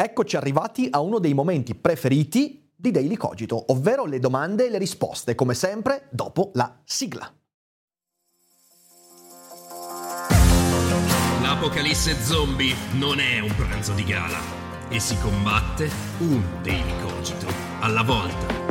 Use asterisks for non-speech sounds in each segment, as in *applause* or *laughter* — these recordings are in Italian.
Eccoci arrivati a uno dei momenti preferiti di Daily Cogito, ovvero le domande e le risposte, come sempre dopo la sigla. L'apocalisse zombie non è un pranzo di gala e si combatte un Daily Cogito alla volta.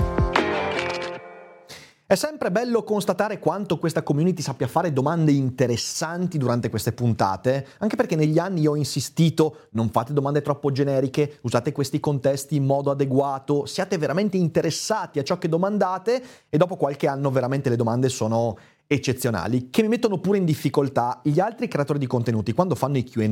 È sempre bello constatare quanto questa community sappia fare domande interessanti durante queste puntate, anche perché negli anni ho insistito, non fate domande troppo generiche, usate questi contesti in modo adeguato, siate veramente interessati a ciò che domandate e dopo qualche anno veramente le domande sono eccezionali, che mi mettono pure in difficoltà gli altri creatori di contenuti quando fanno i QA.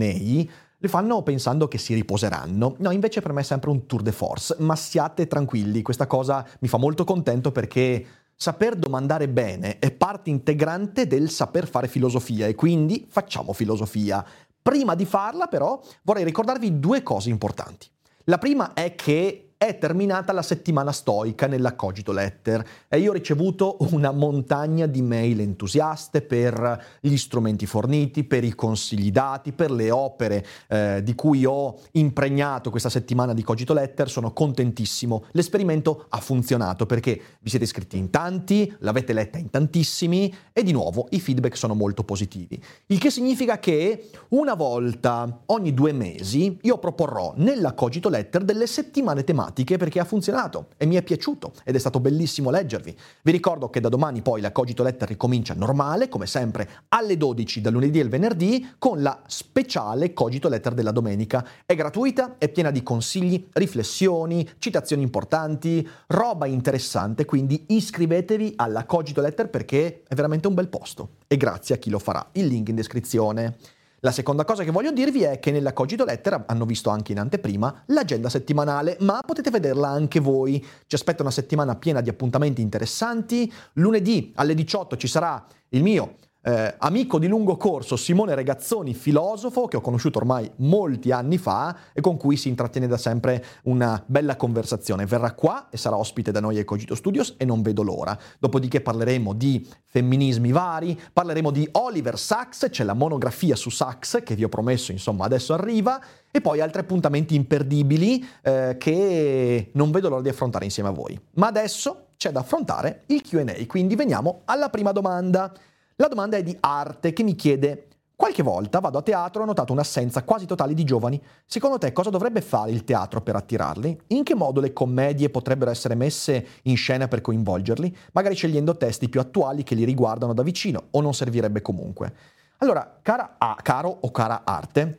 Le fanno pensando che si riposeranno. No, invece per me è sempre un tour de force, ma siate tranquilli, questa cosa mi fa molto contento perché Saper domandare bene è parte integrante del saper fare filosofia e quindi facciamo filosofia. Prima di farla però vorrei ricordarvi due cose importanti. La prima è che è terminata la settimana stoica nella Cogito Letter e io ho ricevuto una montagna di mail entusiaste per gli strumenti forniti, per i consigli dati, per le opere eh, di cui ho impregnato questa settimana di Cogito Letter. Sono contentissimo. L'esperimento ha funzionato perché vi siete iscritti in tanti, l'avete letta in tantissimi e di nuovo i feedback sono molto positivi. Il che significa che una volta ogni due mesi io proporrò nella Cogito Letter delle settimane tematiche tematiche perché ha funzionato e mi è piaciuto ed è stato bellissimo leggervi. Vi ricordo che da domani poi la Cogito Letter ricomincia normale, come sempre, alle 12 dal lunedì al venerdì con la speciale Cogito Letter della domenica. È gratuita, è piena di consigli, riflessioni, citazioni importanti, roba interessante, quindi iscrivetevi alla Cogito Letter perché è veramente un bel posto. E grazie a chi lo farà. Il link in descrizione. La seconda cosa che voglio dirvi è che nella Cogito Letter hanno visto anche in anteprima l'agenda settimanale, ma potete vederla anche voi. Ci aspetta una settimana piena di appuntamenti interessanti. Lunedì alle 18 ci sarà il mio eh, amico di lungo corso Simone Regazzoni, filosofo che ho conosciuto ormai molti anni fa e con cui si intrattiene da sempre una bella conversazione. Verrà qua e sarà ospite da noi ai Cogito Studios e non vedo l'ora. Dopodiché parleremo di femminismi vari, parleremo di Oliver Sacks, c'è la monografia su Sacks che vi ho promesso, insomma, adesso arriva e poi altri appuntamenti imperdibili eh, che non vedo l'ora di affrontare insieme a voi. Ma adesso c'è da affrontare il QA, quindi veniamo alla prima domanda. La domanda è di Arte che mi chiede Qualche volta vado a teatro e ho notato un'assenza quasi totale di giovani. Secondo te cosa dovrebbe fare il teatro per attirarli? In che modo le commedie potrebbero essere messe in scena per coinvolgerli? Magari scegliendo testi più attuali che li riguardano da vicino, o non servirebbe comunque? Allora, cara A, caro o cara Arte,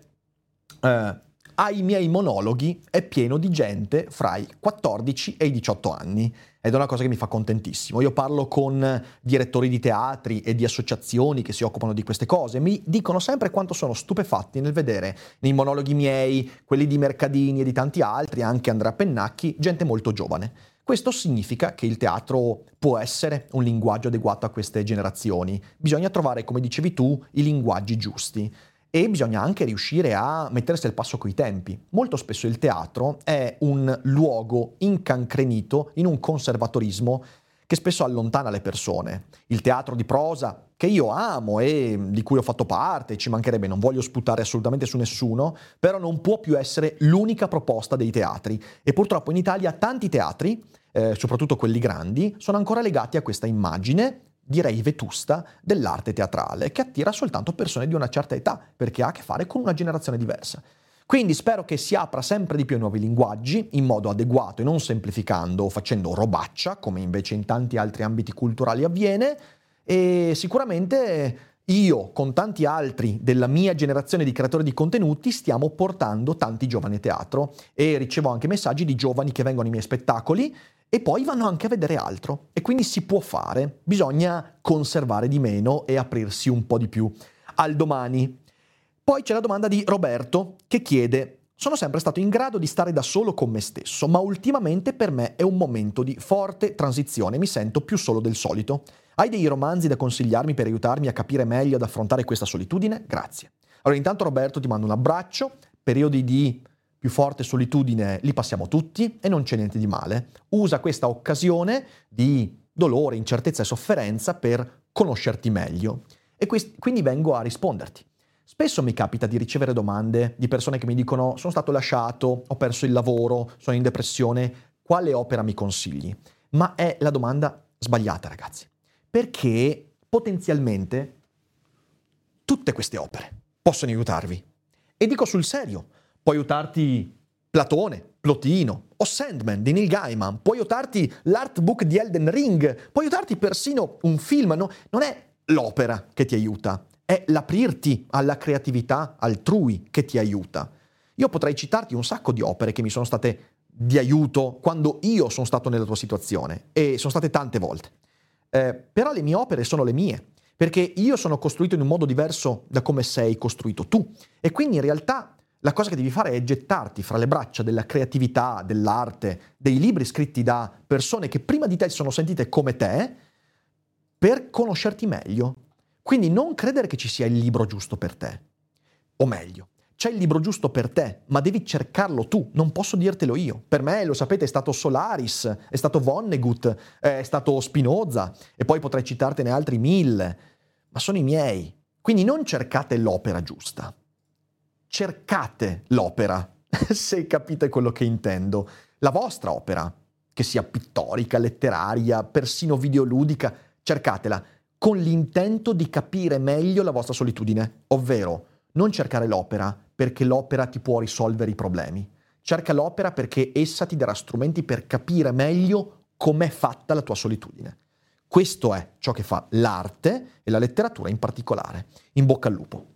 eh, ai miei monologhi è pieno di gente fra i 14 e i 18 anni ed è una cosa che mi fa contentissimo. Io parlo con direttori di teatri e di associazioni che si occupano di queste cose, mi dicono sempre quanto sono stupefatti nel vedere nei monologhi miei, quelli di Mercadini e di tanti altri, anche Andrea Pennacchi, gente molto giovane. Questo significa che il teatro può essere un linguaggio adeguato a queste generazioni. Bisogna trovare, come dicevi tu, i linguaggi giusti e bisogna anche riuscire a mettersi al passo coi tempi. Molto spesso il teatro è un luogo incancrenito in un conservatorismo che spesso allontana le persone. Il teatro di prosa, che io amo e di cui ho fatto parte, ci mancherebbe, non voglio sputare assolutamente su nessuno, però non può più essere l'unica proposta dei teatri. E purtroppo in Italia tanti teatri, eh, soprattutto quelli grandi, sono ancora legati a questa immagine direi vetusta, dell'arte teatrale, che attira soltanto persone di una certa età, perché ha a che fare con una generazione diversa. Quindi spero che si apra sempre di più ai nuovi linguaggi, in modo adeguato e non semplificando o facendo robaccia, come invece in tanti altri ambiti culturali avviene, e sicuramente io, con tanti altri della mia generazione di creatori di contenuti, stiamo portando tanti giovani a teatro e ricevo anche messaggi di giovani che vengono ai miei spettacoli e poi vanno anche a vedere altro. E quindi si può fare, bisogna conservare di meno e aprirsi un po' di più al domani. Poi c'è la domanda di Roberto che chiede sono sempre stato in grado di stare da solo con me stesso, ma ultimamente per me è un momento di forte transizione, mi sento più solo del solito. Hai dei romanzi da consigliarmi per aiutarmi a capire meglio ad affrontare questa solitudine? Grazie. Allora intanto Roberto ti mando un abbraccio, periodi di più forte solitudine li passiamo tutti e non c'è niente di male. Usa questa occasione di dolore, incertezza e sofferenza per conoscerti meglio. E quindi vengo a risponderti. Spesso mi capita di ricevere domande di persone che mi dicono sono stato lasciato, ho perso il lavoro, sono in depressione, quale opera mi consigli? Ma è la domanda sbagliata ragazzi, perché potenzialmente tutte queste opere possono aiutarvi. E dico sul serio, può aiutarti Platone, Plotino o Sandman di Neil Gaiman, può aiutarti l'artbook di Elden Ring, può aiutarti persino un film, no? non è l'opera che ti aiuta, è l'aprirti alla creatività altrui che ti aiuta. Io potrei citarti un sacco di opere che mi sono state di aiuto quando io sono stato nella tua situazione e sono state tante volte. Eh, però le mie opere sono le mie, perché io sono costruito in un modo diverso da come sei costruito tu. E quindi in realtà la cosa che devi fare è gettarti fra le braccia della creatività, dell'arte, dei libri scritti da persone che prima di te si sono sentite come te, per conoscerti meglio, quindi non credere che ci sia il libro giusto per te. O meglio, c'è il libro giusto per te, ma devi cercarlo tu, non posso dirtelo io. Per me, lo sapete, è stato Solaris, è stato Vonnegut, è stato Spinoza, e poi potrei citartene altri mille, ma sono i miei. Quindi non cercate l'opera giusta, cercate l'opera, *laughs* se capite quello che intendo. La vostra opera, che sia pittorica, letteraria, persino videoludica, cercatela con l'intento di capire meglio la vostra solitudine, ovvero non cercare l'opera perché l'opera ti può risolvere i problemi. Cerca l'opera perché essa ti darà strumenti per capire meglio com'è fatta la tua solitudine. Questo è ciò che fa l'arte e la letteratura in particolare. In bocca al lupo.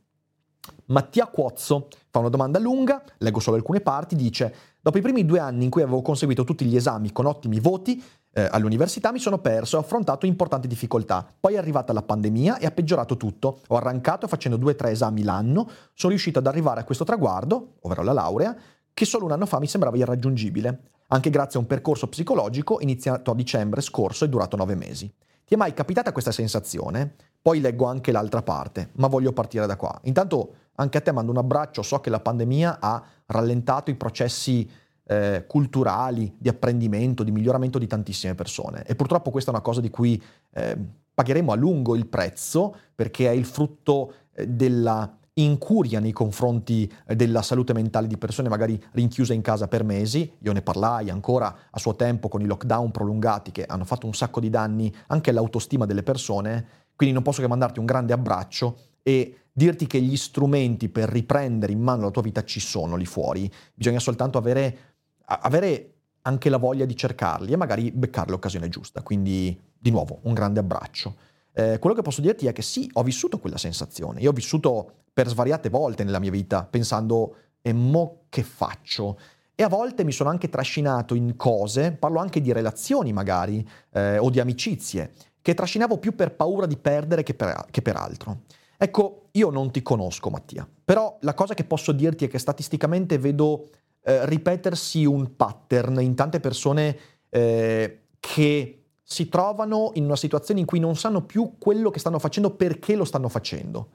Mattia Quozzo fa una domanda lunga, leggo solo alcune parti, dice Dopo i primi due anni in cui avevo conseguito tutti gli esami con ottimi voti, eh, all'università mi sono perso e ho affrontato importanti difficoltà. Poi è arrivata la pandemia e ha peggiorato tutto. Ho arrancato facendo due o tre esami l'anno, sono riuscito ad arrivare a questo traguardo, ovvero la laurea, che solo un anno fa mi sembrava irraggiungibile, anche grazie a un percorso psicologico iniziato a dicembre scorso e durato nove mesi. Ti è mai capitata questa sensazione? Poi leggo anche l'altra parte, ma voglio partire da qua. Intanto anche a te mando un abbraccio, so che la pandemia ha rallentato i processi eh, culturali, di apprendimento, di miglioramento di tantissime persone. E purtroppo questa è una cosa di cui eh, pagheremo a lungo il prezzo perché è il frutto eh, della incuria nei confronti della salute mentale di persone magari rinchiuse in casa per mesi. Io ne parlai ancora a suo tempo con i lockdown prolungati che hanno fatto un sacco di danni anche all'autostima delle persone. Quindi non posso che mandarti un grande abbraccio e dirti che gli strumenti per riprendere in mano la tua vita ci sono lì fuori. Bisogna soltanto avere avere anche la voglia di cercarli e magari beccare l'occasione giusta. Quindi, di nuovo, un grande abbraccio. Eh, quello che posso dirti è che sì, ho vissuto quella sensazione. Io ho vissuto per svariate volte nella mia vita pensando, e mo che faccio? E a volte mi sono anche trascinato in cose, parlo anche di relazioni magari, eh, o di amicizie, che trascinavo più per paura di perdere che per, che per altro. Ecco, io non ti conosco Mattia, però la cosa che posso dirti è che statisticamente vedo eh, ripetersi un pattern in tante persone eh, che si trovano in una situazione in cui non sanno più quello che stanno facendo perché lo stanno facendo.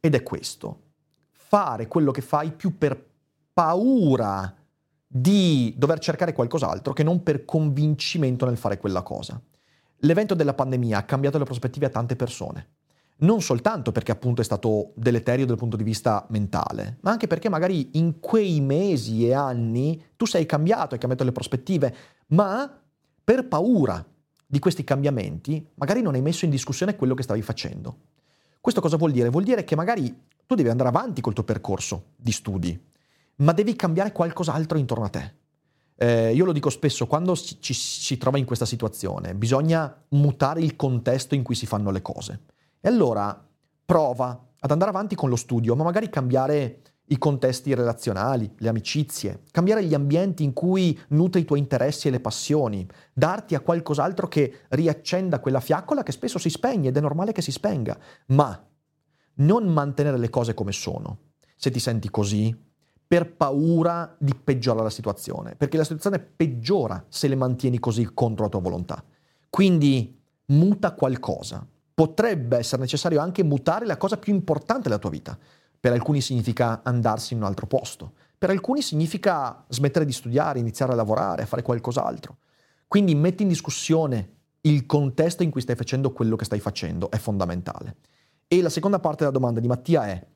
Ed è questo, fare quello che fai più per paura di dover cercare qualcos'altro che non per convincimento nel fare quella cosa. L'evento della pandemia ha cambiato le prospettive a tante persone non soltanto perché appunto è stato deleterio dal punto di vista mentale, ma anche perché magari in quei mesi e anni tu sei cambiato, hai cambiato le prospettive, ma per paura di questi cambiamenti magari non hai messo in discussione quello che stavi facendo. Questo cosa vuol dire? Vuol dire che magari tu devi andare avanti col tuo percorso di studi, ma devi cambiare qualcos'altro intorno a te. Eh, io lo dico spesso, quando ci, si trova in questa situazione, bisogna mutare il contesto in cui si fanno le cose. E allora prova ad andare avanti con lo studio, ma magari cambiare i contesti relazionali, le amicizie, cambiare gli ambienti in cui nutri i tuoi interessi e le passioni, darti a qualcos'altro che riaccenda quella fiaccola che spesso si spegne ed è normale che si spenga, ma non mantenere le cose come sono. Se ti senti così, per paura di peggiorare la situazione, perché la situazione peggiora se le mantieni così contro la tua volontà. Quindi muta qualcosa. Potrebbe essere necessario anche mutare la cosa più importante della tua vita. Per alcuni significa andarsi in un altro posto, per alcuni significa smettere di studiare, iniziare a lavorare, a fare qualcos'altro. Quindi metti in discussione il contesto in cui stai facendo quello che stai facendo, è fondamentale. E la seconda parte della domanda di Mattia è,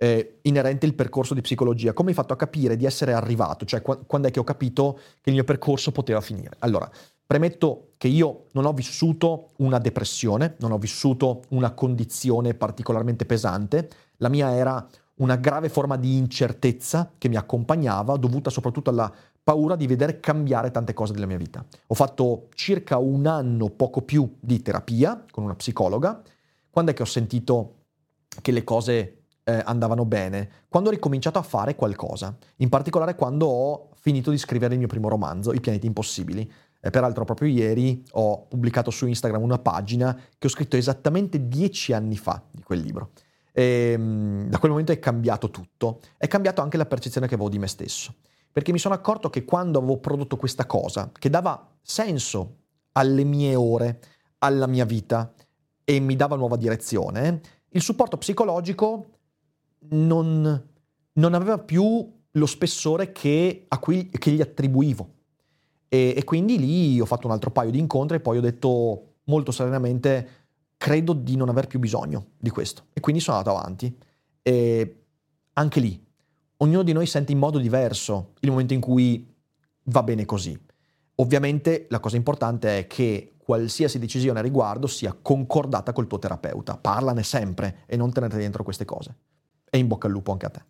eh, inerente il percorso di psicologia. Come hai fatto a capire di essere arrivato? Cioè, qu- quando è che ho capito che il mio percorso poteva finire? Allora, premetto che io non ho vissuto una depressione, non ho vissuto una condizione particolarmente pesante. La mia era una grave forma di incertezza che mi accompagnava, dovuta soprattutto alla paura di vedere cambiare tante cose della mia vita. Ho fatto circa un anno, poco più, di terapia con una psicologa. Quando è che ho sentito che le cose eh, andavano bene, quando ho ricominciato a fare qualcosa, in particolare quando ho finito di scrivere il mio primo romanzo, I pianeti impossibili. Eh, peraltro proprio ieri ho pubblicato su Instagram una pagina che ho scritto esattamente dieci anni fa di quel libro. E, ehm, da quel momento è cambiato tutto, è cambiato anche la percezione che avevo di me stesso, perché mi sono accorto che quando avevo prodotto questa cosa, che dava senso alle mie ore, alla mia vita e mi dava nuova direzione, il supporto psicologico non, non aveva più lo spessore che, cui che gli attribuivo. E, e, quindi lì ho fatto un altro paio di incontri e poi ho detto molto serenamente credo di non aver più bisogno di questo. E quindi sono andato avanti. E anche lì, ognuno di noi sente in modo diverso il momento in cui va bene così. Ovviamente la cosa importante è che qualsiasi decisione a riguardo sia concordata col tuo terapeuta. Parlane sempre e non tenete dentro queste cose e in bocca al lupo anche a te.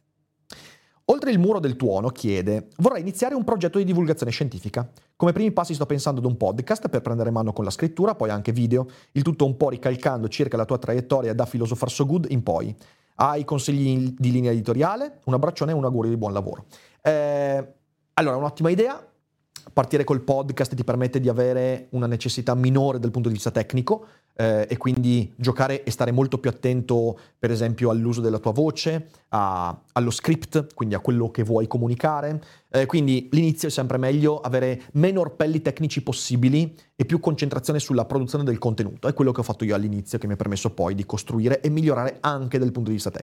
Oltre il muro del tuono chiede, vorrei iniziare un progetto di divulgazione scientifica. Come primi passi sto pensando ad un podcast per prendere mano con la scrittura, poi anche video, il tutto un po' ricalcando circa la tua traiettoria da Philosopher So Good in poi. Hai consigli di linea editoriale? Un abbraccione e un augurio di buon lavoro. Eh, allora, un'ottima idea, partire col podcast ti permette di avere una necessità minore dal punto di vista tecnico eh, e quindi giocare e stare molto più attento, per esempio, all'uso della tua voce, a, allo script, quindi a quello che vuoi comunicare. Eh, quindi l'inizio è sempre meglio avere meno orpelli tecnici possibili e più concentrazione sulla produzione del contenuto. È quello che ho fatto io all'inizio che mi ha permesso poi di costruire e migliorare anche dal punto di vista tecnico.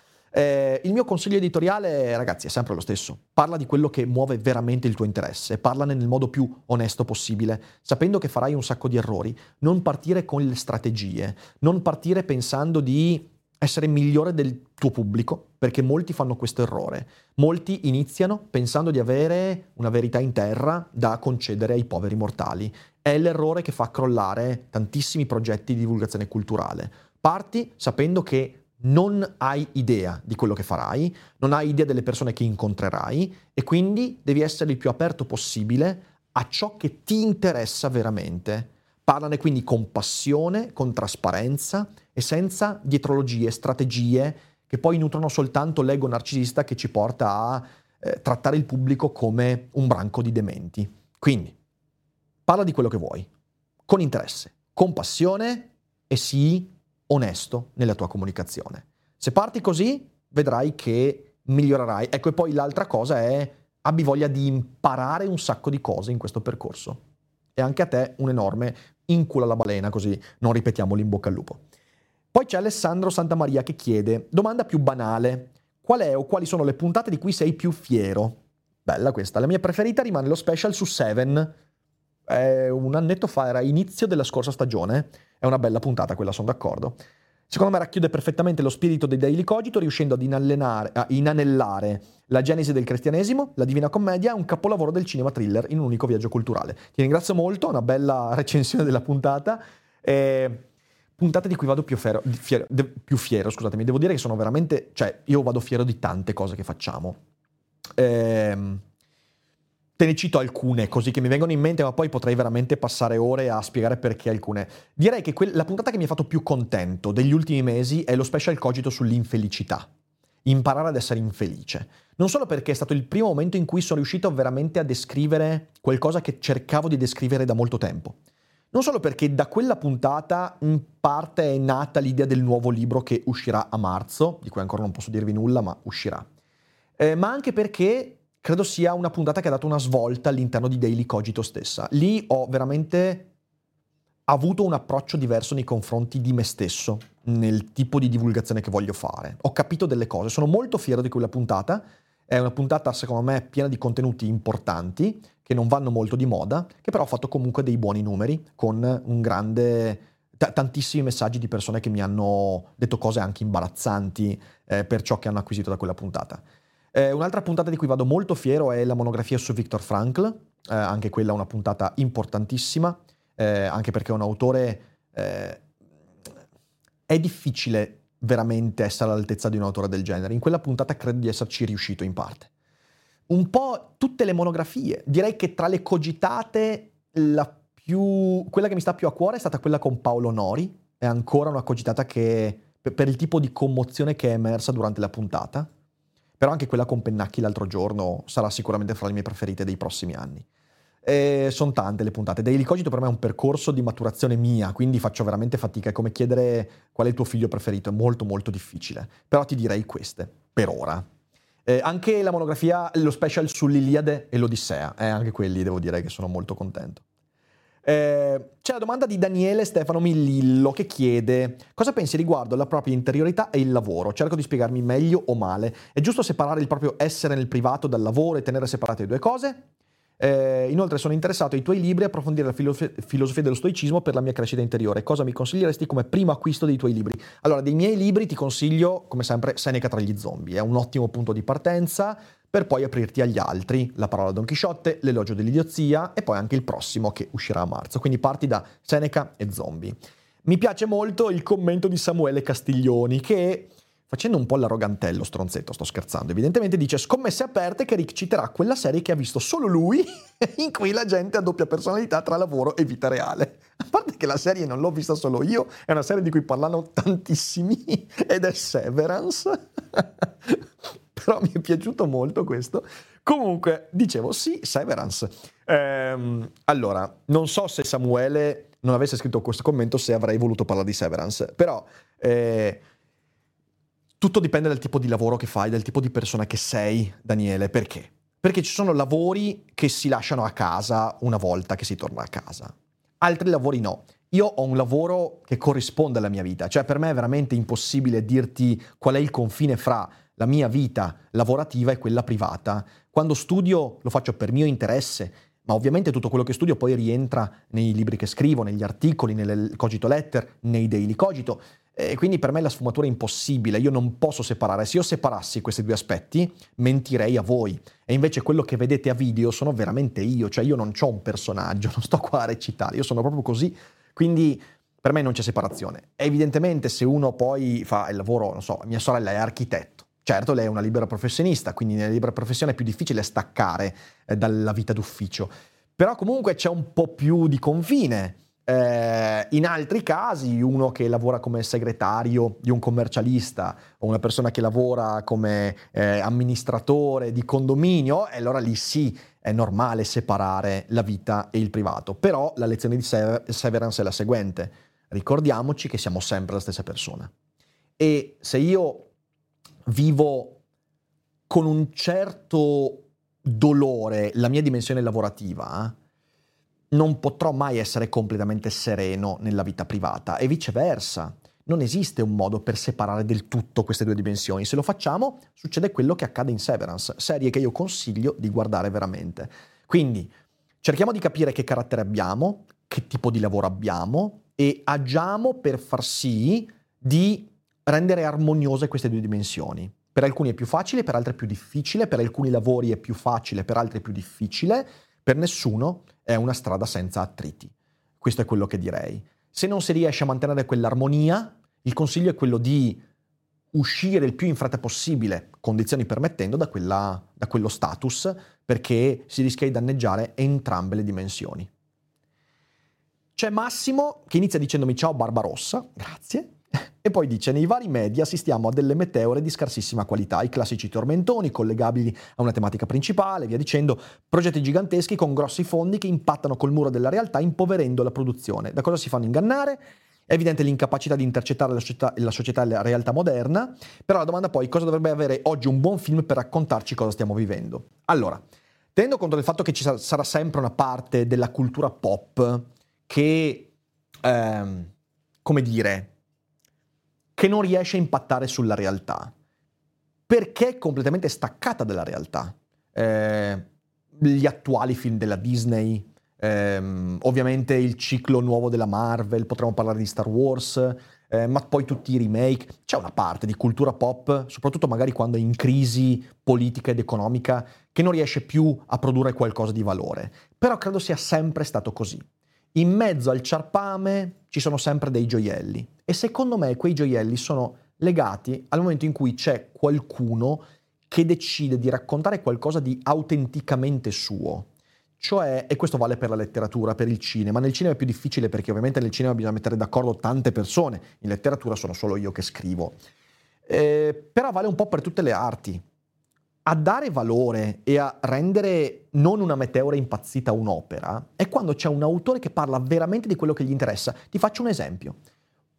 Eh, il mio consiglio editoriale, ragazzi, è sempre lo stesso. Parla di quello che muove veramente il tuo interesse, parlane nel modo più onesto possibile, sapendo che farai un sacco di errori. Non partire con le strategie, non partire pensando di essere migliore del tuo pubblico, perché molti fanno questo errore. Molti iniziano pensando di avere una verità in terra da concedere ai poveri mortali. È l'errore che fa crollare tantissimi progetti di divulgazione culturale. Parti sapendo che non hai idea di quello che farai, non hai idea delle persone che incontrerai e quindi devi essere il più aperto possibile a ciò che ti interessa veramente. Parlane quindi con passione, con trasparenza e senza dietrologie, strategie che poi nutrono soltanto l'ego narcisista che ci porta a eh, trattare il pubblico come un branco di dementi. Quindi, parla di quello che vuoi, con interesse, con passione e sii onesto nella tua comunicazione. Se parti così, vedrai che migliorerai. Ecco, e poi l'altra cosa è abbi voglia di imparare un sacco di cose in questo percorso. E anche a te un enorme incula la balena, così non ripetiamo in bocca al lupo. Poi c'è Alessandro Santamaria che chiede, domanda più banale, qual è o quali sono le puntate di cui sei più fiero? Bella questa, la mia preferita rimane lo special su Seven, eh, un annetto fa, era inizio della scorsa stagione, è una bella puntata quella, sono d'accordo. Secondo me racchiude perfettamente lo spirito dei Daily Cogito, riuscendo ad inanellare la genesi del cristianesimo, la Divina Commedia e un capolavoro del cinema thriller in un unico viaggio culturale. Ti ringrazio molto, una bella *laughs* recensione della puntata. Eh, puntata di cui vado più fiero, fiero, de, più fiero, scusatemi, devo dire che sono veramente, cioè io vado fiero di tante cose che facciamo. Ehm, te ne cito alcune così che mi vengono in mente, ma poi potrei veramente passare ore a spiegare perché alcune. Direi che que- la puntata che mi ha fatto più contento degli ultimi mesi è lo special cogito sull'infelicità. Imparare ad essere infelice. Non solo perché è stato il primo momento in cui sono riuscito veramente a descrivere qualcosa che cercavo di descrivere da molto tempo. Non solo perché da quella puntata in parte è nata l'idea del nuovo libro che uscirà a marzo, di cui ancora non posso dirvi nulla, ma uscirà. Eh, ma anche perché credo sia una puntata che ha dato una svolta all'interno di Daily Cogito stessa. Lì ho veramente avuto un approccio diverso nei confronti di me stesso, nel tipo di divulgazione che voglio fare. Ho capito delle cose, sono molto fiero di quella puntata. È una puntata, secondo me, piena di contenuti importanti, che non vanno molto di moda, che però ha fatto comunque dei buoni numeri, con un grande t- tantissimi messaggi di persone che mi hanno detto cose anche imbarazzanti eh, per ciò che hanno acquisito da quella puntata. Eh, un'altra puntata di cui vado molto fiero è la monografia su Viktor Frankl, eh, anche quella una puntata importantissima, eh, anche perché è un autore... Eh, è difficile veramente essere all'altezza di un autore del genere. In quella puntata credo di esserci riuscito in parte. Un po' tutte le monografie. Direi che tra le cogitate più, quella che mi sta più a cuore è stata quella con Paolo Nori. È ancora una cogitata che, per il tipo di commozione che è emersa durante la puntata, però anche quella con Pennacchi l'altro giorno sarà sicuramente fra le mie preferite dei prossimi anni. sono tante le puntate. Daily Cogito per me è un percorso di maturazione mia, quindi faccio veramente fatica. È come chiedere qual è il tuo figlio preferito, è molto molto difficile. Però ti direi queste, per ora. Eh, anche la monografia, lo special sull'Iliade e l'Odissea, eh, anche quelli devo dire che sono molto contento. Eh, c'è la domanda di Daniele Stefano Millillo che chiede cosa pensi riguardo la propria interiorità e il lavoro? Cerco di spiegarmi meglio o male. È giusto separare il proprio essere nel privato dal lavoro e tenere separate le due cose? Eh, inoltre sono interessato ai tuoi libri e approfondire la filof- filosofia dello stoicismo per la mia crescita interiore. Cosa mi consiglieresti come primo acquisto dei tuoi libri? Allora, dei miei libri ti consiglio, come sempre, Seneca tra gli zombie. È un ottimo punto di partenza per poi aprirti agli altri, la parola Don Chisciotte, l'elogio dell'idiozia e poi anche il prossimo che uscirà a marzo. Quindi parti da Seneca e zombie. Mi piace molto il commento di Samuele Castiglioni che facendo un po' l'arrogantello, stronzetto, sto scherzando, evidentemente dice scommesse aperte che Rick citerà quella serie che ha visto solo lui, *laughs* in cui la gente ha doppia personalità tra lavoro e vita reale. A parte che la serie non l'ho vista solo io, è una serie di cui parlano tantissimi ed è Severance. Però mi è piaciuto molto questo. Comunque, dicevo, sì, Severance. Ehm, allora, non so se Samuele non avesse scritto questo commento se avrei voluto parlare di Severance, però eh, tutto dipende dal tipo di lavoro che fai, dal tipo di persona che sei, Daniele. Perché? Perché ci sono lavori che si lasciano a casa una volta che si torna a casa. Altri lavori no. Io ho un lavoro che corrisponde alla mia vita, cioè per me è veramente impossibile dirti qual è il confine fra la mia vita lavorativa e quella privata. Quando studio lo faccio per mio interesse, ma ovviamente tutto quello che studio poi rientra nei libri che scrivo, negli articoli, nelle cogito letter, nei daily cogito. E quindi per me la sfumatura è impossibile, io non posso separare. Se io separassi questi due aspetti, mentirei a voi. E invece quello che vedete a video sono veramente io, cioè io non ho un personaggio, *laughs* non sto qua a recitare, io sono proprio così. Quindi per me non c'è separazione. Evidentemente se uno poi fa il lavoro, non so, mia sorella è architetto, Certo, lei è una libera professionista, quindi nella libera professione è più difficile staccare eh, dalla vita d'ufficio, però comunque c'è un po' più di confine. Eh, in altri casi, uno che lavora come segretario di un commercialista o una persona che lavora come eh, amministratore di condominio, allora lì sì, è normale separare la vita e il privato. Però la lezione di Severance è la seguente. Ricordiamoci che siamo sempre la stessa persona. E se io vivo con un certo dolore la mia dimensione lavorativa, non potrò mai essere completamente sereno nella vita privata e viceversa. Non esiste un modo per separare del tutto queste due dimensioni. Se lo facciamo, succede quello che accade in Severance, serie che io consiglio di guardare veramente. Quindi cerchiamo di capire che carattere abbiamo, che tipo di lavoro abbiamo e agiamo per far sì di rendere armoniose queste due dimensioni. Per alcuni è più facile, per altri è più difficile, per alcuni lavori è più facile, per altri è più difficile, per nessuno è una strada senza attriti. Questo è quello che direi. Se non si riesce a mantenere quell'armonia, il consiglio è quello di uscire il più in fretta possibile, condizioni permettendo, da, quella, da quello status, perché si rischia di danneggiare entrambe le dimensioni. C'è Massimo che inizia dicendomi ciao Barbarossa, grazie, e poi dice, nei vari media assistiamo a delle meteore di scarsissima qualità, i classici tormentoni collegabili a una tematica principale, via dicendo, progetti giganteschi con grossi fondi che impattano col muro della realtà impoverendo la produzione. Da cosa si fanno ingannare? È evidente l'incapacità di intercettare la società, la società e la realtà moderna, però la domanda poi cosa dovrebbe avere oggi un buon film per raccontarci cosa stiamo vivendo? Allora, tenendo conto del fatto che ci sarà sempre una parte della cultura pop che, ehm, come dire, che non riesce a impattare sulla realtà, perché è completamente staccata dalla realtà. Eh, gli attuali film della Disney, ehm, ovviamente il ciclo nuovo della Marvel, potremmo parlare di Star Wars, eh, ma poi tutti i remake. C'è una parte di cultura pop, soprattutto magari quando è in crisi politica ed economica, che non riesce più a produrre qualcosa di valore. Però credo sia sempre stato così in mezzo al ciarpame ci sono sempre dei gioielli e secondo me quei gioielli sono legati al momento in cui c'è qualcuno che decide di raccontare qualcosa di autenticamente suo. Cioè, e questo vale per la letteratura, per il cinema. Nel cinema è più difficile perché ovviamente nel cinema bisogna mettere d'accordo tante persone, in letteratura sono solo io che scrivo. Eh, però vale un po' per tutte le arti a dare valore e a rendere non una meteora impazzita un'opera è quando c'è un autore che parla veramente di quello che gli interessa. Ti faccio un esempio.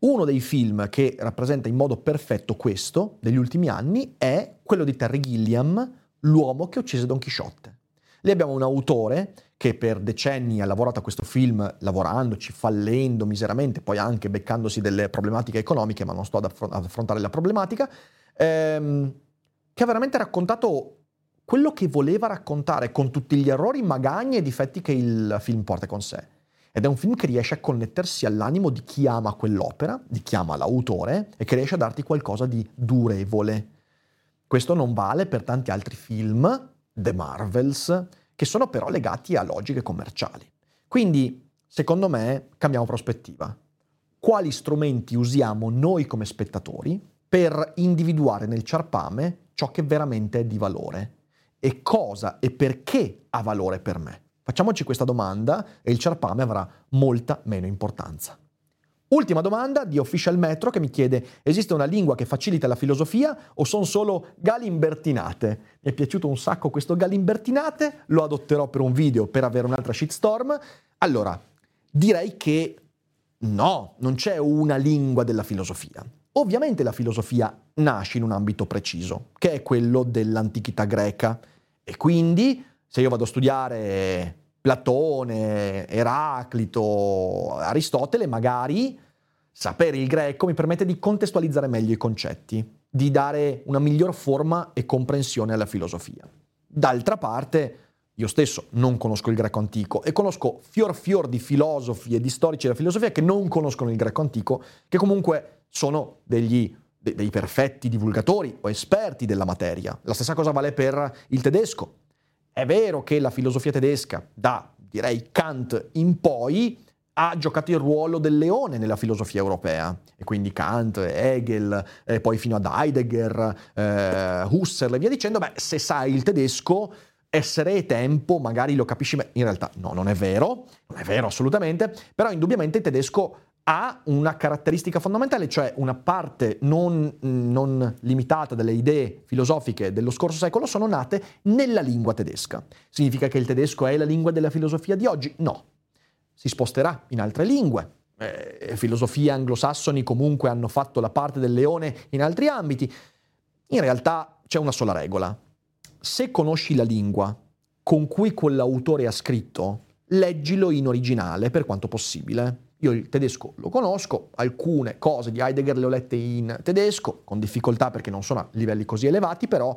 Uno dei film che rappresenta in modo perfetto questo degli ultimi anni è quello di Terry Gilliam, L'uomo che uccise Don Chisciotte. Lì abbiamo un autore che per decenni ha lavorato a questo film, lavorandoci, fallendo miseramente, poi anche beccandosi delle problematiche economiche, ma non sto ad, affrontare la problematica. Ehm, che ha veramente raccontato quello che voleva raccontare con tutti gli errori, magagni e difetti che il film porta con sé. Ed è un film che riesce a connettersi all'animo di chi ama quell'opera, di chi ama l'autore e che riesce a darti qualcosa di durevole. Questo non vale per tanti altri film, The Marvels, che sono però legati a logiche commerciali. Quindi, secondo me, cambiamo prospettiva. Quali strumenti usiamo noi come spettatori per individuare nel ciarpame ciò che veramente è di valore e cosa e perché ha valore per me. Facciamoci questa domanda e il ciarpame avrà molta meno importanza. Ultima domanda di Official Metro che mi chiede: esiste una lingua che facilita la filosofia o sono solo galimbertinate? Mi è piaciuto un sacco questo galimbertinate, lo adotterò per un video per avere un'altra shitstorm. Allora, direi che no, non c'è una lingua della filosofia. Ovviamente la filosofia nasce in un ambito preciso, che è quello dell'antichità greca. E quindi, se io vado a studiare Platone, Eraclito, Aristotele, magari sapere il greco mi permette di contestualizzare meglio i concetti, di dare una miglior forma e comprensione alla filosofia. D'altra parte, io stesso non conosco il greco antico e conosco fior fior di filosofi e di storici della filosofia che non conoscono il greco antico, che comunque sono degli, de, dei perfetti divulgatori o esperti della materia. La stessa cosa vale per il tedesco. È vero che la filosofia tedesca, da direi Kant in poi, ha giocato il ruolo del leone nella filosofia europea. E quindi Kant, Hegel, eh, poi fino ad Heidegger, eh, Husserl e via dicendo, beh, se sai il tedesco, essere tempo magari lo capisci, ma in realtà no, non è vero, non è vero assolutamente, però indubbiamente il tedesco ha una caratteristica fondamentale, cioè una parte non, non, limitata delle idee filosofiche dello scorso secolo sono nate nella lingua tedesca. Significa che il tedesco è la lingua della filosofia di oggi? No. Si sposterà in altre lingue. Eh, filosofie anglosassoni comunque hanno fatto la parte del leone in altri ambiti. In realtà c'è una sola regola. Se conosci la lingua con cui quell'autore ha scritto, leggilo in originale per quanto possibile io il tedesco lo conosco, alcune cose di Heidegger le ho lette in tedesco, con difficoltà perché non sono a livelli così elevati, però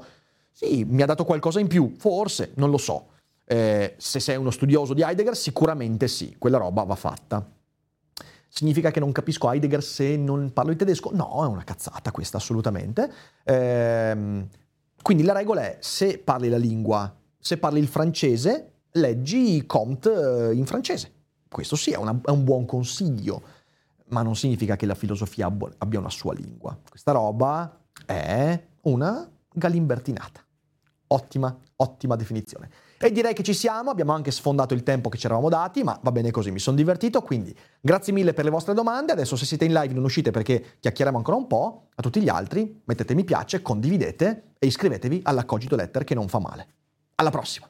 sì, mi ha dato qualcosa in più, forse, non lo so. Eh, se sei uno studioso di Heidegger, sicuramente sì, quella roba va fatta. Significa che non capisco Heidegger se non parlo il tedesco? No, è una cazzata questa, assolutamente. Eh, quindi la regola è, se parli la lingua, se parli il francese, leggi Comte eh, in francese questo sì è, una, è un buon consiglio, ma non significa che la filosofia abbia una sua lingua. Questa roba è una galimbertinata. Ottima, ottima definizione. E direi che ci siamo, abbiamo anche sfondato il tempo che ci eravamo dati, ma va bene così, mi sono divertito, quindi grazie mille per le vostre domande, adesso se siete in live non uscite perché chiacchieriamo ancora un po', a tutti gli altri mettete mi piace, condividete e iscrivetevi alla Cogito Letter che non fa male. Alla prossima!